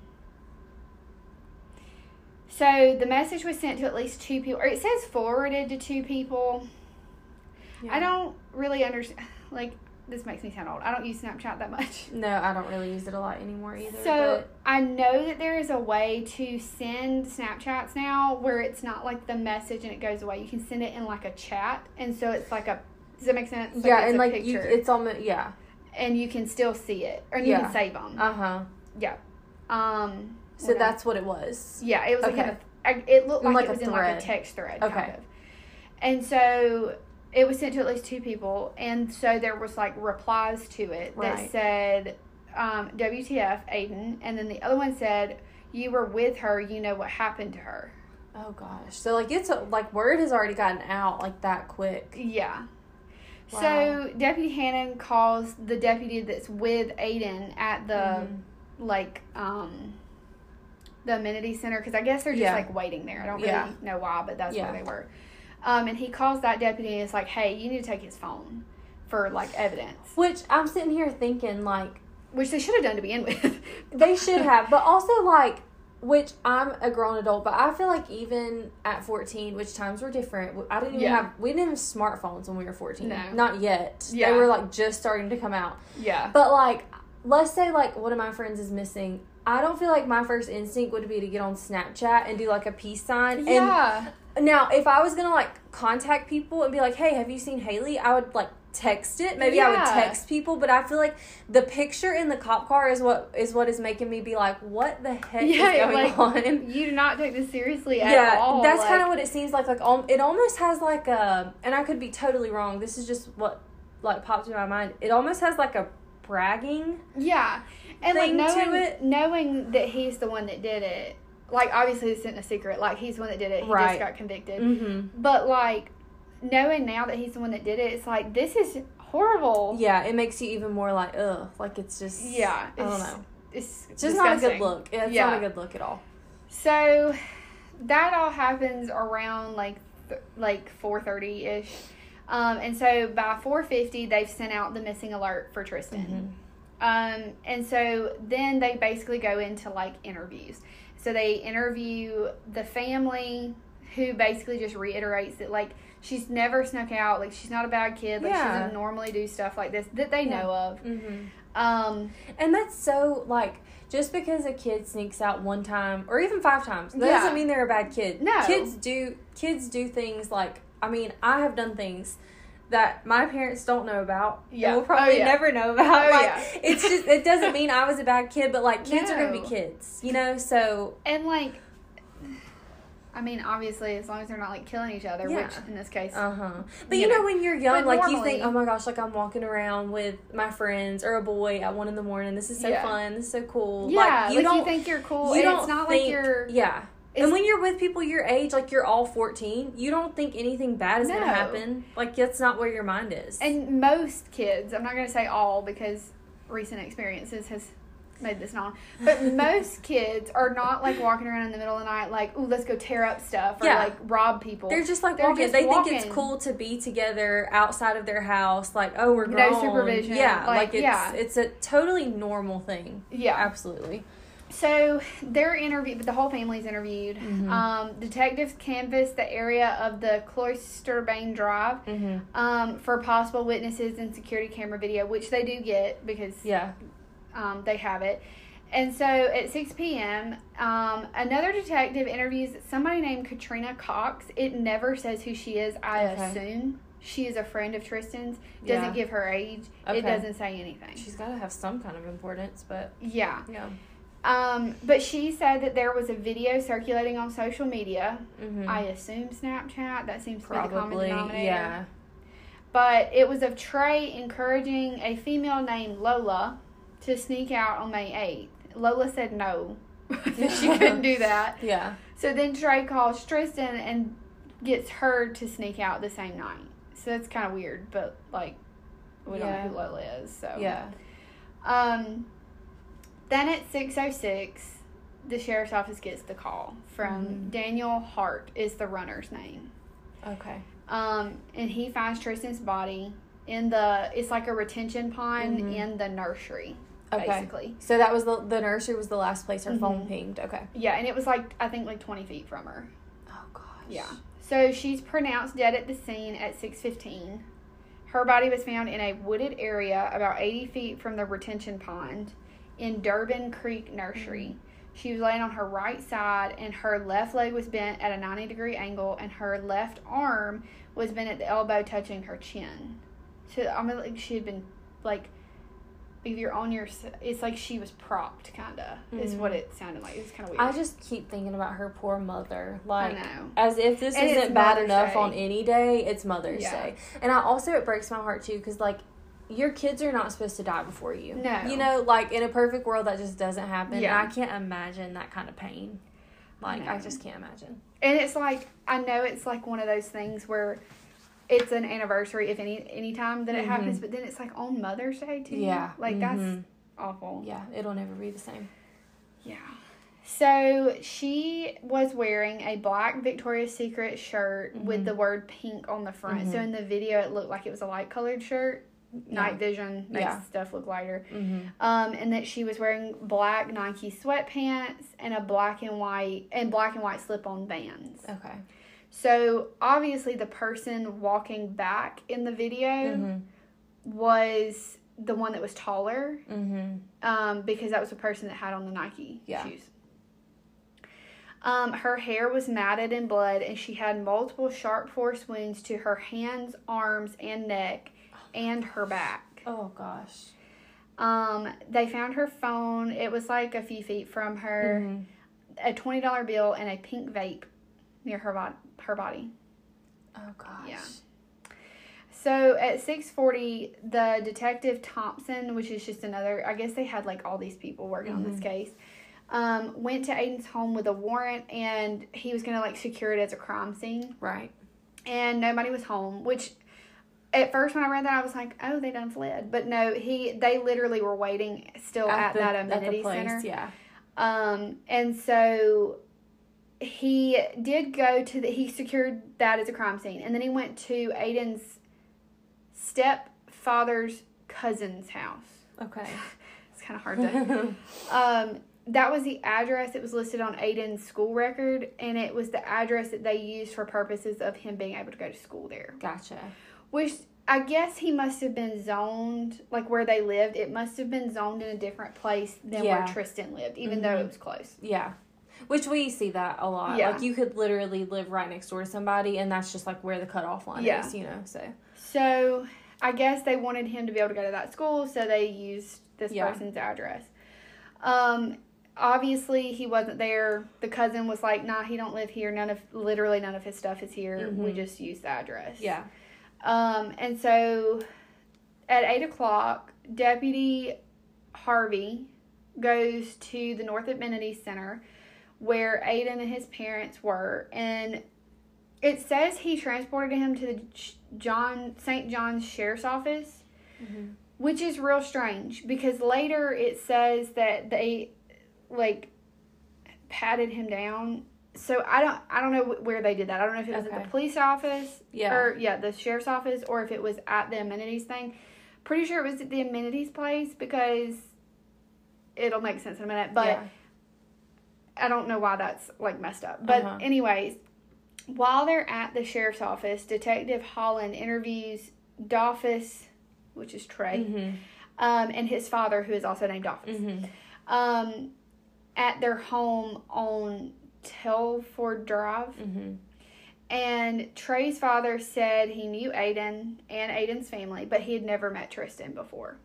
So the message was sent to at least two people, or it says forwarded to two people. Yeah. I don't really understand. Like, this makes me sound old. I don't use Snapchat that much. No, I don't really use it a lot anymore either. So I know that there is a way to send Snapchats now where it's not like the message and it goes away. You can send it in like a chat, and so it's like a. Does that make sense? but, yeah, it's and a like you, picture, it's almost yeah. and you can still see it, or you Yeah. can save them. Uh huh. Yeah. Um. So what that's what it was. yeah. It was like Okay. in a, I- it looked like, like it was in like a text thread, Okay. kind of. And so it was sent to at least two people, and so there was like replies to it that said, um, "WTF, Aiden," and then the other one said, "You were with her. You know what happened to her." Oh gosh. So like it's a, like word has already gotten out like that quick. Yeah. Wow. So Deputy Hannon calls the deputy that's with Aiden at the Mhm. like um the amenity center because I guess they're just Yeah. like waiting there. I don't really Yeah. know why, but that's Yeah. where they were. Um, and he calls that deputy and is like, "Hey, you need to take his phone for like evidence," Which I'm sitting here thinking like which they should have done to begin with. they should have, but also like which I'm a grown adult, but I feel like even at 14, which times were different. I didn't even Yeah. have we didn't have smartphones when we were 14. No. Not yet. Yeah. They were like just starting to come out. yeah. But like, let's say like one of my friends is missing. I don't feel like my first instinct would be to get on Snapchat and do like a peace sign. Yeah. And now, if I was gonna like contact people and be like, "Hey, have you seen Haley?" I would like text it. Maybe I would text people, but I feel like the picture in the cop car is what is what is making me be like, "What the heck Yeah, is going like, on?" You do not take this seriously at yeah, all. that's like- kind of what it seems like. Like, um, it almost has like a, and I could be totally wrong. This is just what like popped in my mind. It almost has like a bragging. Yeah, and like thing to knowing it. knowing that he's the one that did it, like obviously it's in a secret. Like he's the one that did it. He Right. just got convicted. Mm-hmm. But like knowing now that he's the one that did it, it's like this is horrible. Yeah, it makes you even more like, ugh, like it's just. Yeah, I don't know. It's It's just not a good look. It's Yeah. not a good look at all. So that all happens around like th- like four thirty ish. Um, and so by four fifty, they've sent out the missing alert for Tristyn. Um, and so then they basically go into like interviews. So they interview the family who basically just reiterates that like she's never snuck out, like she's not a bad kid, like she doesn't normally do stuff like this that they Yeah. know of. Mm-hmm. Um, And that's so like just because a kid sneaks out one time or even five times, that Yeah. doesn't mean they're a bad kid. No. kids do kids do things like I mean I have done things that my parents don't know about. Yeah. and will probably Oh, yeah. never know about. Oh, like yeah. it's just it doesn't mean I was a bad kid, but like kids are gonna be kids, you know. So and like I mean, obviously, as long as they're not like killing each other, Yeah. which in this case, Uh huh. But You you, know, know. when you're young, But like you think, oh my gosh, like I'm walking around with my friends or a boy at one in the morning. This is so Yeah. fun. This is so cool. yeah, like like you you, don't think you're cool, you and don't it's not think- like you're yeah. And when you're with people your age, like you're all 14, you don't think anything bad is No. gonna happen. Like that's not where your mind is. And most kids, I'm not going to say all because recent experiences has made this known, but most kids are not like walking around in the middle of the night like, oh, let's go tear up stuff" or Yeah. like rob people. they're just like They're walking. just they think it's cool to be together outside of their house. Like, oh, we're going. No grown. supervision. Yeah, Like, like, it's yeah. it's a totally normal thing. yeah. Absolutely. So they're interviewed, but the whole family's interviewed. Mhm. Um, detectives canvass the area of the Cloisterbane Drive Mm-hmm. um, for possible witnesses and security camera video, which they do get because Yeah. um, they have it. And so at 6 p.m., um, another detective interviews somebody named Katrina Cox. It never says who she is. I Okay. assume she is a friend of Tristyn's. Doesn't Yeah. give her age. Okay. It doesn't say anything. She's got to have some kind of importance, but Yeah. yeah. Um, but she said that there was a video circulating on social media. Mm-hmm. I assume Snapchat. That seems to be the common Probably, denominator. yeah. But it was of Trey encouraging a female named Lola to sneak out on May 8th. Lola said no. she couldn't do that. Yeah. So then Trey calls Tristyn and gets her to sneak out the same night. So that's kind of weird, but like, we don't know who Lola is. So Yeah. Um, then at six oh six, the sheriff's office gets the call from Mhm. Daniel Hart is the runner's name. Okay. Um, and he finds Tristyn's body in the. It's like a retention pond Mhm. in the nursery, Okay. basically. So that was the the nursery was the last place her phone Mhm. pinged. Okay. Yeah, and it was like I think like twenty feet from her. Oh gosh. Yeah. So she's pronounced dead at the scene at 6:15. Her body was found in a wooded area about 80 feet from the retention pond in Durbin Creek Nursery. Mm-hmm. She was laying on her right side, and her left leg was bent at a 90 degree angle, and her left arm was bent at the elbow, touching her chin. So I mean, like she had been like, if you're on your, it's like she was propped, kind of. Is what mm-hmm. it sounded like. It was kind of weird. I just keep thinking about her poor mother. Like know. as if this And isn't bad Mother's enough Day. on any day, it's Mother's Yeah. Day. And I also it breaks my heart too cuz like your kids are not supposed to die before you. No. You know, like in a perfect world that just doesn't happen. Yeah. And I can't imagine that kind of pain. Like I just can't imagine. And it's like I know it's like one of those things where it's an anniversary if any any time that it Mhm. happens, but then it's like on Mother's Day too. Yeah. Like that's Mhm. awful. Yeah, it'll never be the same. Yeah. So she was wearing a black Victoria's Secret shirt with Mhm. the word pink on the front. So Mhm. in the video it looked like it was a light colored shirt. Night vision makes Yeah. stuff look lighter. Mhm. Um, and that she was wearing black Nike sweatpants and a black and white and black and white slip on vans. Okay. So obviously, the person walking back in the video Mhm. was the one that was taller, Mhm. um, because that was the person that had on the Nike Yeah. shoes. Um, her hair was matted in blood, and she had multiple sharp force wounds to her hands, arms, and neck, and her back. Oh gosh. Um, they found her phone. It was like a few feet from her. Mhm. A twenty dollar bill and a pink vape near her bod- her body. Oh gosh. Yeah. So at six forty, the detective Thompson, which is just another, I guess they had like all these people working on this Mhm. case, um, went to Aiden's home with a warrant, and he was gonna like secure it as a crime scene, Right. and nobody was home. Which, at first when I read that, I was like, oh, they done fled, but no, he they literally were waiting still at, the- that at the amenity place, center. Yeah. Um, and so he did go to the, he secured that as a crime scene. And then he went to Aiden's stepfather's cousin's house. Okay. It's kind of hard to. um, that was the address that was listed on Aiden's school record, and it was the address that they used for purposes of him being able to go to school there. gotcha. Which I guess he must have been zoned, like where they lived, it must have been zoned in a different place than Yeah. where Tristyn lived, even though Mhm. it was close. Yeah. Which we see that a lot. Yeah. Like you could literally live right next door to somebody and that's just like where the cutoff line Yeah. is, you know. So So I guess they wanted him to be able to go to that school, so they used this Yeah. person's address. Um, obviously he wasn't there. The cousin was like, "Nah, he don't live here. None of literally none of his stuff is here. We Mhm. just use the address." yeah. Um, and so at eight o'clock, Deputy Harvey goes to the North Amenities Center where Aiden and his parents were, and it says he transported him to the John St. John's Sheriff's Office, Mhm. which is real strange because later it says that they like patted him down. So I don't I don't know where they did that. I don't know if it was at the police office Yeah. or yeah, the sheriff's office, or if it was at the amenities thing. Pretty sure it was at the amenities place because it'll make sense in a minute. But yeah. I don't know why that's like messed up. But Uh-huh. anyways, while they're at the sheriff's office, Detective Holland interviews Dolphus, which is Trey, Mhm. um, and his father, who is also named Dolphus, Mhm. um, at their home on Telford Drive. Mhm. And Trey's father said he knew Aiden and Aiden's family, but he had never met Tristyn before.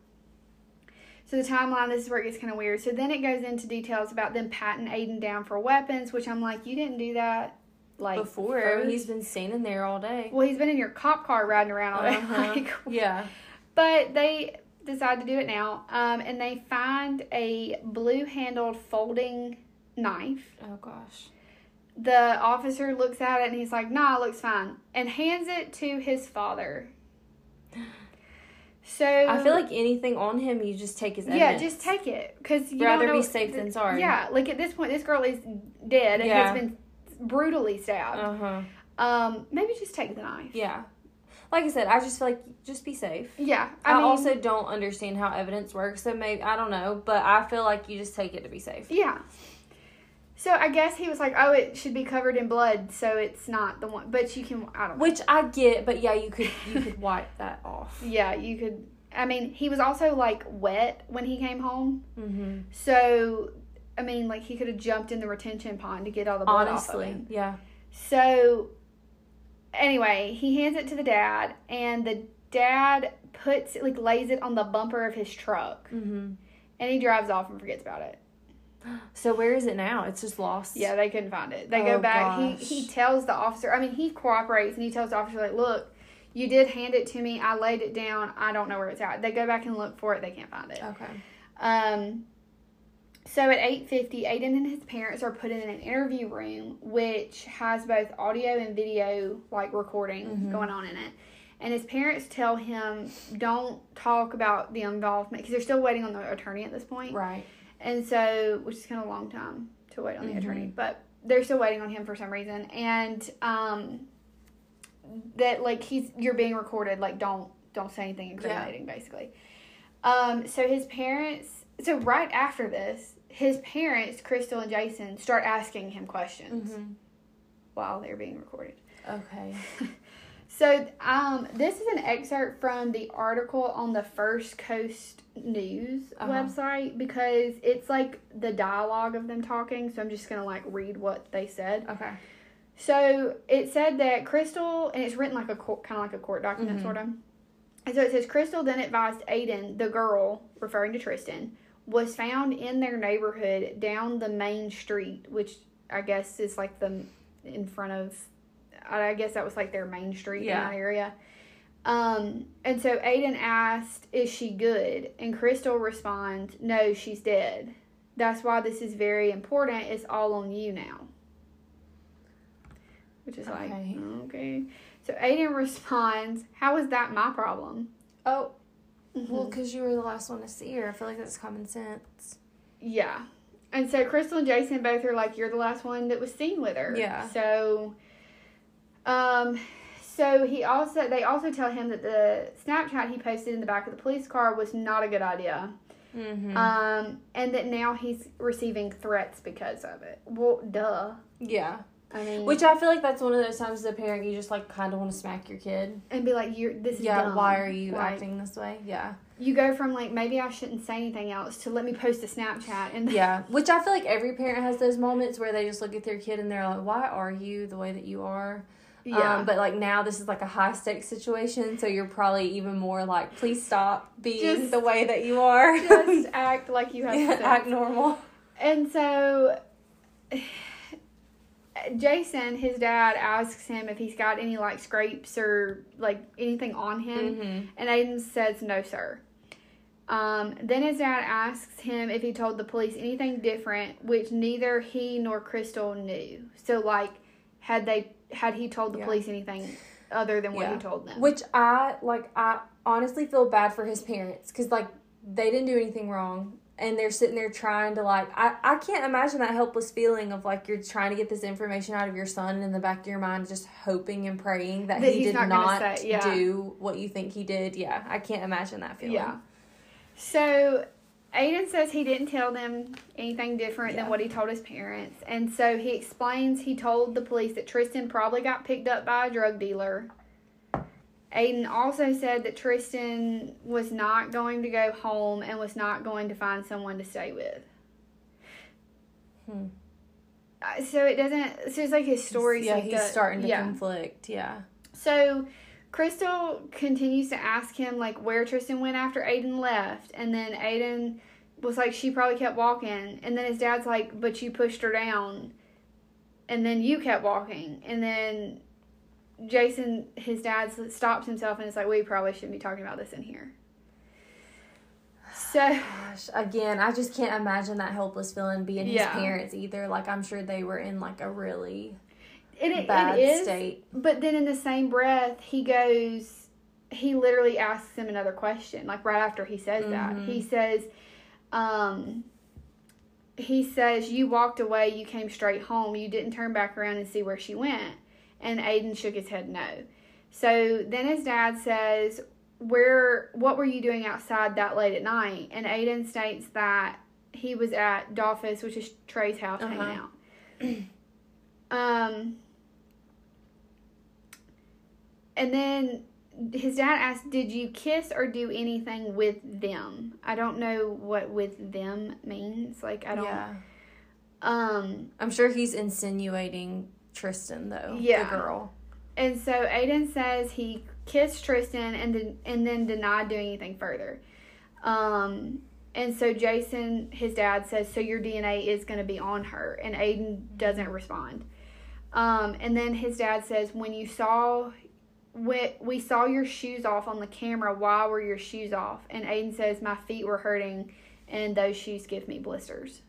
So the timeline, this is where it gets kind of weird. So then it goes into details about them patting Aiden down for weapons, which I'm like, you didn't do that like Before first. he's been standing there all day. well, he's been in your cop car riding around all day. Uh-huh. Like, yeah. but they decide to do it now, um, and they find a blue-handled folding knife. Oh gosh. The officer looks at it and he's like, "Nah, it looks fine," and hands it to his father. So I feel like anything on him, you just take his Evidence. yeah, just take it because you Rather know, be safe than sorry. Yeah, like at this point, this girl is dead and Yeah. has been brutally stabbed. Uh huh. Um, maybe just take the knife. Yeah. like I said, I just feel like just be safe. Yeah, I, I, mean, also don't understand how evidence works, so maybe I don't know, but I feel like you just take it to be safe. yeah. So I guess he was like, "Oh, it should be covered in blood, so it's not the one." But you can, I don't know. Which I get, but yeah, you could you could wipe that off. Yeah, you could. I mean, he was also like wet when he came home, Mm-hmm. so I mean, like he could have jumped in the retention pond to get all the blood off of him. yeah. So, anyway, he hands it to the dad, and the dad puts like lays it on the bumper of his truck, Mm-hmm. and he drives off and forgets about it. So where is it now? It's just lost. Yeah, they couldn't find it. They Oh, go back. gosh. He he tells the officer. I mean, he cooperates and he tells the officer like, "Look, you did hand it to me. I laid it down. I don't know where it's at." They go back and look for it. They can't find it. Okay. Um. So at eight fifty, Aiden and his parents are put in an interview room, which has both audio and video like recording Mhm. going on in it. And his parents tell him, "Don't talk about the involvement," because they're still waiting on the attorney at this point. Right. And so, which is kind of a long time to wait on the Mhm. attorney, but they're still waiting on him for some reason. And um, that like he's you're being recorded. Like don't don't say anything incriminating, basically. Um, so his parents. So right after this, his parents, Crystal and Jason, start asking him questions Mm-hmm. while they're being recorded. Okay. So, um, this is an excerpt from the article on the First Coast News Uh-huh. website because it's like the dialogue of them talking. So, I'm just gonna like read what they said. Okay. So, it said that Crystal, and it's written like a court, kind of like a court document, Mhm. sort of. And so it says Crystal then advised Aiden, the girl, referring to Tristyn, was found in their neighborhood down the main street, which I guess is like the in front of. I guess that was like their main street Yeah. in that area. Um, and so Aiden asked, "Is she good?" And Crystal responds, "No, she's dead. That's why this is very important. It's all on you now." Which is like Okay. okay. So Aiden responds, "How is that my problem?" Oh, well, Well, because you were the last one to see her. I feel like that's common sense. yeah. And so Crystal and Jason both are like, "You're the last one that was seen with her." Yeah. So, um, so he also they also tell him that the Snapchat he posted in the back of the police car was not a good idea. Mm-hmm. Um, and that now he's receiving threats because of it. Well, duh. yeah. I mean, Which I feel like that's one of those times as a parent you just like kind of want to smack your kid. and be like, "You're this is yeah. dumb." Why are you Like, acting this way? Yeah. You go from like maybe I shouldn't say anything else to let me post a Snapchat and Yeah. Which I feel like every parent has those moments where they just look at their kid and they're like, "Why are you the way that you are?" Yeah. Um, but like now this is like a high stakes situation, so you're probably even more like, please stop being Just- the way that you are. just act like you have Yeah, sense. act normal. And so Jason, his dad, asks him if he's got any like scrapes or like anything on him, Mm-hmm. and Aiden says no, sir. Um, then his dad asks him if he told the police anything different, which neither he nor Crystal knew. So like, had they had he told the Yeah. police anything other than what Yeah. he told them? Which I like. I honestly feel bad for his parents because like they didn't do anything wrong, and they're sitting there trying to like. I I can't imagine that helpless feeling of like you're trying to get this information out of your son, and in the back of your mind, just hoping and praying that, That he did not not, say- yeah. do what you think he did. Yeah, I can't imagine that feeling. Yeah. So Aiden says he didn't tell them anything different than what he told his parents. And so he explains he told the police that Tristyn probably got picked up by a drug dealer. Aiden also said that Tristyn was not going to go home and was not going to find someone to stay with. Hmm. Uh, So it doesn't. So it's like his story. Yeah, he's starting to yeah. conflict. Yeah. So Crystal continues to ask him like where Tristyn went after Aiden left, and then Aiden was like she probably kept walking, and then his dad's like, but you pushed her down, and then you kept walking, and then Jason, his dad, stops himself and is like, we probably shouldn't be talking about this in here. So Gosh, again, I just can't imagine that helpless feeling being his parents either. Like I'm sure they were in like a really it, it, bad it is, state. But then in the same breath, he goes, he literally asks him another question, like right after he says that. Mhm. He says, um, he says, You walked away, you came straight home, you didn't turn back around and see where she went. And Aiden shook his head no. So then his dad says, "Where? What were you doing outside that late at night?" And Aiden states that he was at Dolphus, which is Trey's house, Uh-huh. hanging out. um, and then his dad asked, "Did you kiss or do anything with them?" I don't know what "with them" means. Like I don't. Yeah. Um, I'm sure he's insinuating Tristyn though. Yeah. The girl. and so Aiden says he kissed Tristyn and then and then denied doing anything further. Um, and so Jason, his dad, says, "So your DNA is going to be on her," and Aiden doesn't respond. Um, and then his dad says, "When you saw." We, we saw your shoes off on the camera. Why were your shoes off? And Aiden says, My feet were hurting and those shoes give me blisters.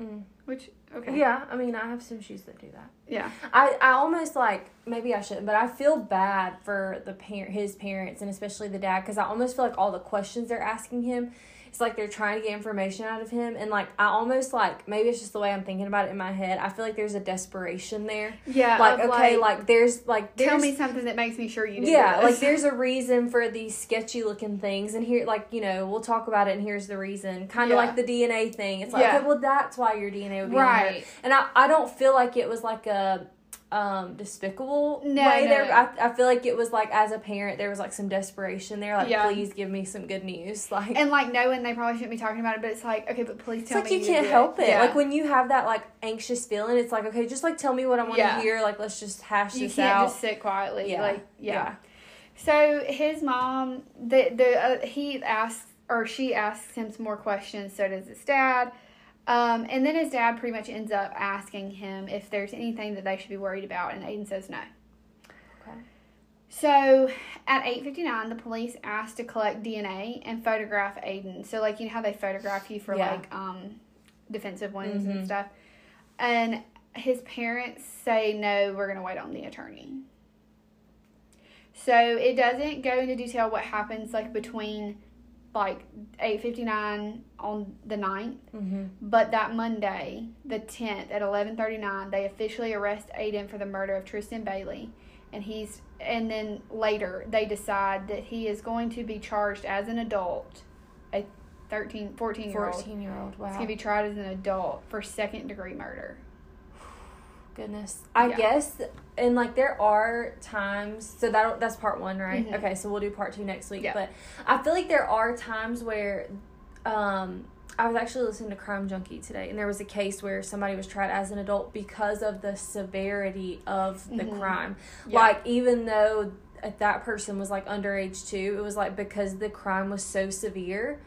Mm. Which, okay. Yeah, I mean, I have some shoes that do that. Yeah. I, I almost like maybe I shouldn't, but I feel bad for the parent, his parents, and especially the dad, because I almost feel like all the questions they're asking him, it's like they're trying to get information out of him, and like I almost like maybe it's just the way I'm thinking about it in my head. I feel like there's a desperation there. Yeah. Like okay, like, there's like tell me something that makes me sure you did yeah, like there's a reason for these sketchy looking things, and here, like you know, we'll talk about it, and here's the reason. Kind of Yeah. like the DNA thing. It's like, Yeah. okay, well, that's why your DNA would be right. And I, I don't feel like it was like a um despicable No, way no, there. no. I, I feel like it was like as a parent there was like some desperation there. Like Yeah. please give me some good news. Like And like knowing they probably shouldn't be talking about it, but it's like okay, but please it's tell like me you can't help it. Yeah. Like when you have that like anxious feeling, it's like okay, just like tell me what I want to Yeah. hear. Like let's just hash you this out. just sit quietly. Yeah. Like yeah. So his mom, the the uh, he asks or she asks him some more questions. So does his dad. Um, and then his dad pretty much ends up asking him if there's anything that they should be worried about, and Aiden says no. Okay. So at 8:59, the police asked to collect DNA and photograph Aiden. So like you know how they photograph you for Yeah. like um defensive wounds Mhm. and stuff. And his parents say no, we're going to wait on the attorney. So it doesn't go into detail what happens like between like 8:59 on the 9th, Mm-hmm. but that Monday, the 10th at 11:39, they officially arrest Aiden for the murder of Tristyn Bailey, and he's and then later they decide that he is going to be charged as an adult, a 13 14 year old. Fourteen year old. Wow. He's going to be tried as an adult for second degree murder. Goodness. I Yeah. guess and like there are times so that that's part 1, right? Mhm. Okay, so we'll do part 2 next week. Yeah. But I feel like there are times where um I was actually listening to Crime Junkie today and there was a case where somebody was tried as an adult because of the severity of the Mhm. crime. Yeah. Like even though that person was like underage too, it was like because the crime was so severe,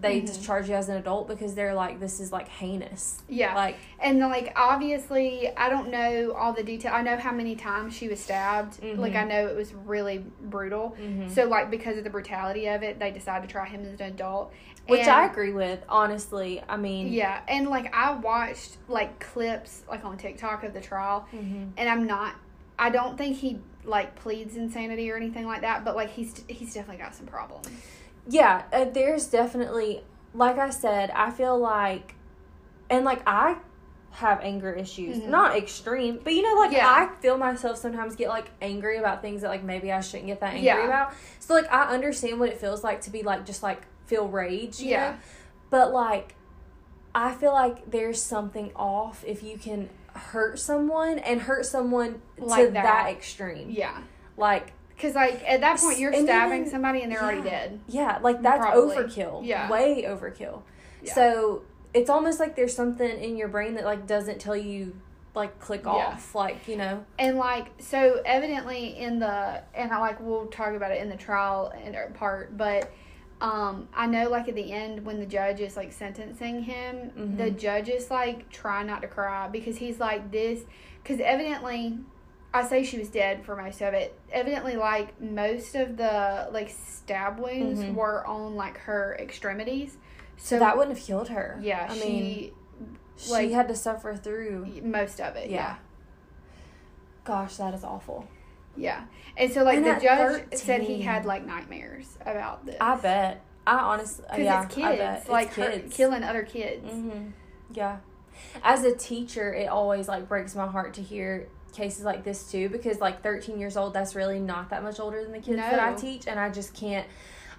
they Mhm. just charge you as an adult because they're like this is like heinous. Yeah. Like And like obviously, I don't know all the detail. I know how many times she was stabbed. Mhm. Like I know it was really brutal. mhm. So like because of the brutality of it, they decided to try him as an adult. Which And- I agree with, honestly. I mean, Yeah, and like I watched like clips like on TikTok of the trial, mhm. and I'm not. I don't think he like pleads insanity or anything like that, but like he's he's definitely got some problems. Yeah, uh, there's definitely, like I said, I feel like, and like I have anger issues, Mhm. not extreme, but you know, like Yeah. I feel myself sometimes get like angry about things that like maybe I shouldn't get that angry Yeah. about. So like I understand what it feels like to be like just like feel rage, you Yeah. know? But like, I feel like there's something off if you can hurt someone and hurt someone Like to that. that extreme. Yeah, Like because like at that point you're And stabbing somebody and they're already dead. Yeah, like that's Probably. overkill. Yeah. Way overkill. Yeah. So it's almost like there's something in your brain that like doesn't tell you like click Yeah. off. Like, you know. And like so evidently in the and I like we'll talk about it in the trial and part, but um I know like at the end when the judge is like sentencing him, Mhm. the judge is like trying not to cry because he's like this cuz evidently I say she was dead for most of it. Evidently like most of the like stab wounds Mhm. were on like her extremities. So, that wouldn't have killed her. yeah, I she mean, she had to suffer through. most of it. Yeah. yeah. Gosh, that is awful. Yeah. And so like And the judge said he had like nightmares about this. I bet. I honestly, Because yeah, it's I kids, bet. It's like kids. killing other kids. hmm Yeah. As a teacher, it always like breaks my heart to hear cases like this too because like 13 years old that's really not that much older than the kids that I teach and I just can't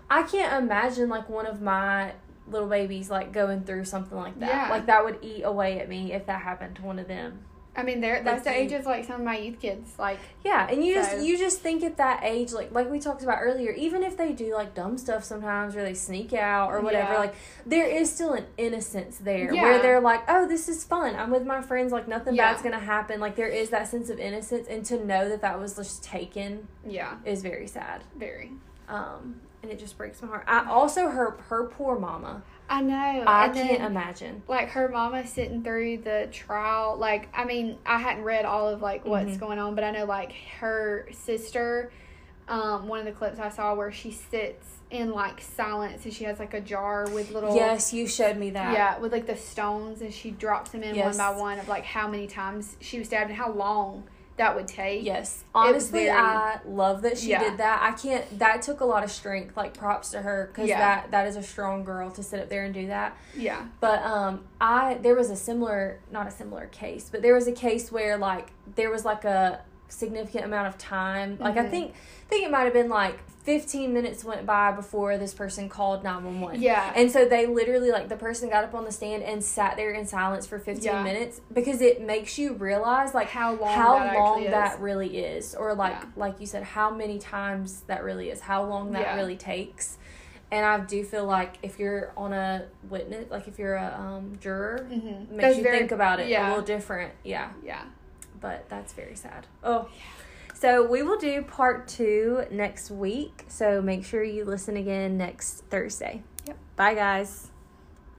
I can't imagine like one of my little babies like going through something like that. Yeah. Like that would eat away at me if that happened to one of them. I mean, they're that's the age of like some of my youth kids. Like, Yeah, and you So- just you just think at that age, like like we talked about earlier, even if they do like dumb stuff sometimes or they sneak out or whatever, Yeah. like there is still an innocence there Yeah. where they're like, oh, this is fun. I'm with my friends. Like nothing Yeah. bad's gonna happen. Like there is that sense of innocence, and to know that that was just taken yeah, is very sad. very. Um, and it just breaks my heart. I also her her poor mama. I know. I and can't then, imagine. like her mama sitting through the trial like i mean i hadn't read all of like what's Mhm. going on but i know like her sister um one of the clips i saw where she sits in like silence and she has like a jar with little Yes, you showed me that. yeah with like the stones and she drops them in Yes. one by one of like how many times she was stabbed and how long that would take Yes. Honestly, very- I love that she Yeah. did that. I can't. That took a lot of strength. Like props to her because Yeah. that that is a strong girl to sit up there and do that. yeah But um, I there was a similar, not a similar case, but there was a case where like there was like a significant amount of time. Like I Mhm. think I think it might have been like 15 minutes went by before this person called 911. yeah. And so they literally like the person got up on the stand and sat there in silence for 15 Yeah. minutes because it makes you realize like how long how that long that really is. Or like Yeah. like you said how many times that really is. How long that Yeah. really takes. And i do feel like if you're on a witness like if you're a um, juror Mhm. makes That's you very- think about it a little different. Yeah. Yeah. But that's very sad. Oh so we will do part two next week. So make sure you listen again next thursday. Yep. bye guys